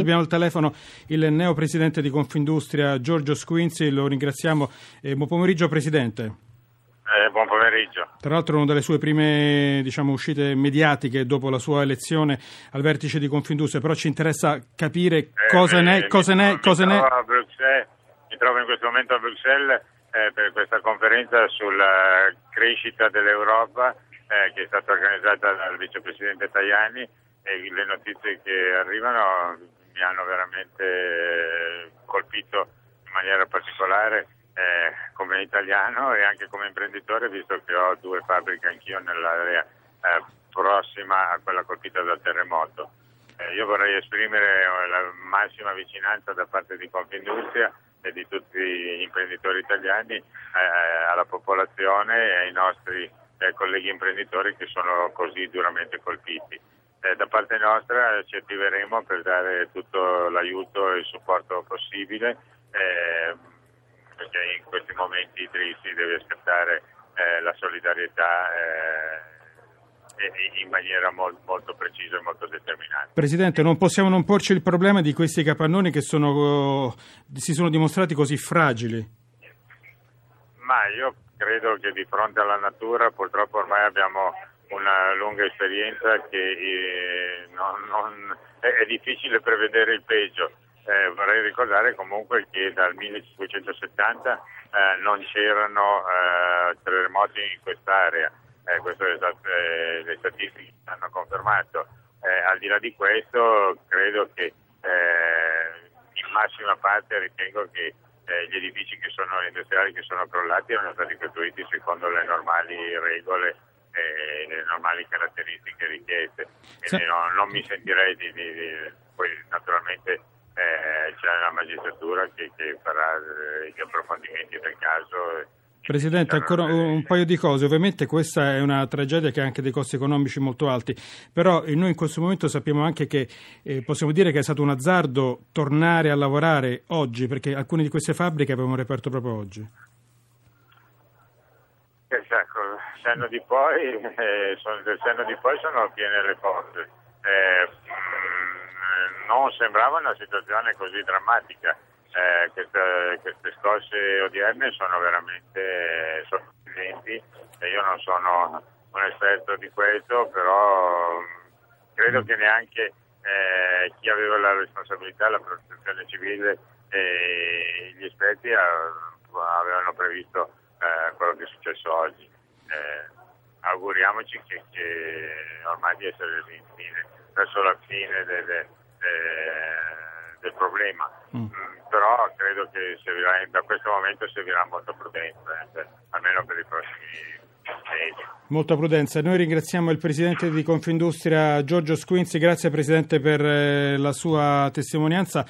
Abbiamo al telefono il neo presidente di Confindustria Giorgio Squinzi, lo ringraziamo. Eh, buon pomeriggio Presidente. Eh, buon pomeriggio. Tra l'altro una delle sue prime diciamo, uscite mediatiche dopo la sua elezione al vertice di Confindustria, però ci interessa capire Eh, cosa ne, cosa ne, cosa mi ne... trovo Mi trovo in questo momento a Bruxelles eh, per questa conferenza sulla crescita dell'Europa eh, che è stata organizzata dal vicepresidente Tajani e le notizie che arrivano mi hanno veramente eh, colpito in maniera particolare eh, come italiano e anche come imprenditore visto che ho due fabbriche anch'io nell'area eh, prossima a quella colpita dal terremoto. Eh, io vorrei esprimere eh, la massima vicinanza da parte di Confindustria e di tutti gli imprenditori italiani eh, alla popolazione e ai nostri colleghi imprenditori che sono così duramente colpiti. Eh, da parte nostra ci attiveremo per dare tutto l'aiuto e il supporto possibile eh, perché in questi momenti tristi deve aspettare eh, la solidarietà eh, in maniera mol- molto precisa e molto determinata. Presidente, non possiamo non porci il problema di questi capannoni che sono, si sono dimostrati così fragili. Ma io credo che di fronte alla natura purtroppo ormai abbiamo una lunga esperienza che eh, non- non- è, è difficile prevedere il peggio. Eh, vorrei ricordare comunque che dal 1570 eh, non c'erano eh, terremoti in quest'area, eh, questo eh, le statistiche hanno confermato. Al di là di questo credo che in massima parte ritengo che gli edifici che sono industriali che sono crollati erano stati costruiti secondo le normali regole e le normali caratteristiche richieste. Quindi no- non mi sentirei di, di- di- poi naturalmente eh, c'è la magistratura che, che farà eh, gli approfondimenti del caso. Presidente, ancora un paio di cose. Ovviamente questa è una tragedia che ha anche dei costi economici molto alti, però eh, noi in questo momento sappiamo anche che eh, possiamo dire che è stato un azzardo tornare a lavorare oggi, perché alcune di queste fabbriche avevano reperto proprio oggi. Esatto, senno di poi, eh, sono- di poi sono piene le porte. Eh, mm, non sembrava una situazione così drammatica. Eh, queste, queste scosse odierne sono veramente eh, sorprendenti e io non sono un esperto di questo, però mm, credo che neanche eh, chi aveva la responsabilità, la protezione civile e gli esperti ah, avevano previsto eh, quello che è successo oggi. Eh, auguriamoci che, che ormai di essere in fine, verso la fine del, del- del problema. Mm. Mm, però credo che servirà, da questo momento servirà molta prudenza, eh, per- almeno per i prossimi mesi. Molta prudenza. Noi ringraziamo il Presidente di Confindustria Giorgio Squinzi, grazie Presidente per eh, la sua testimonianza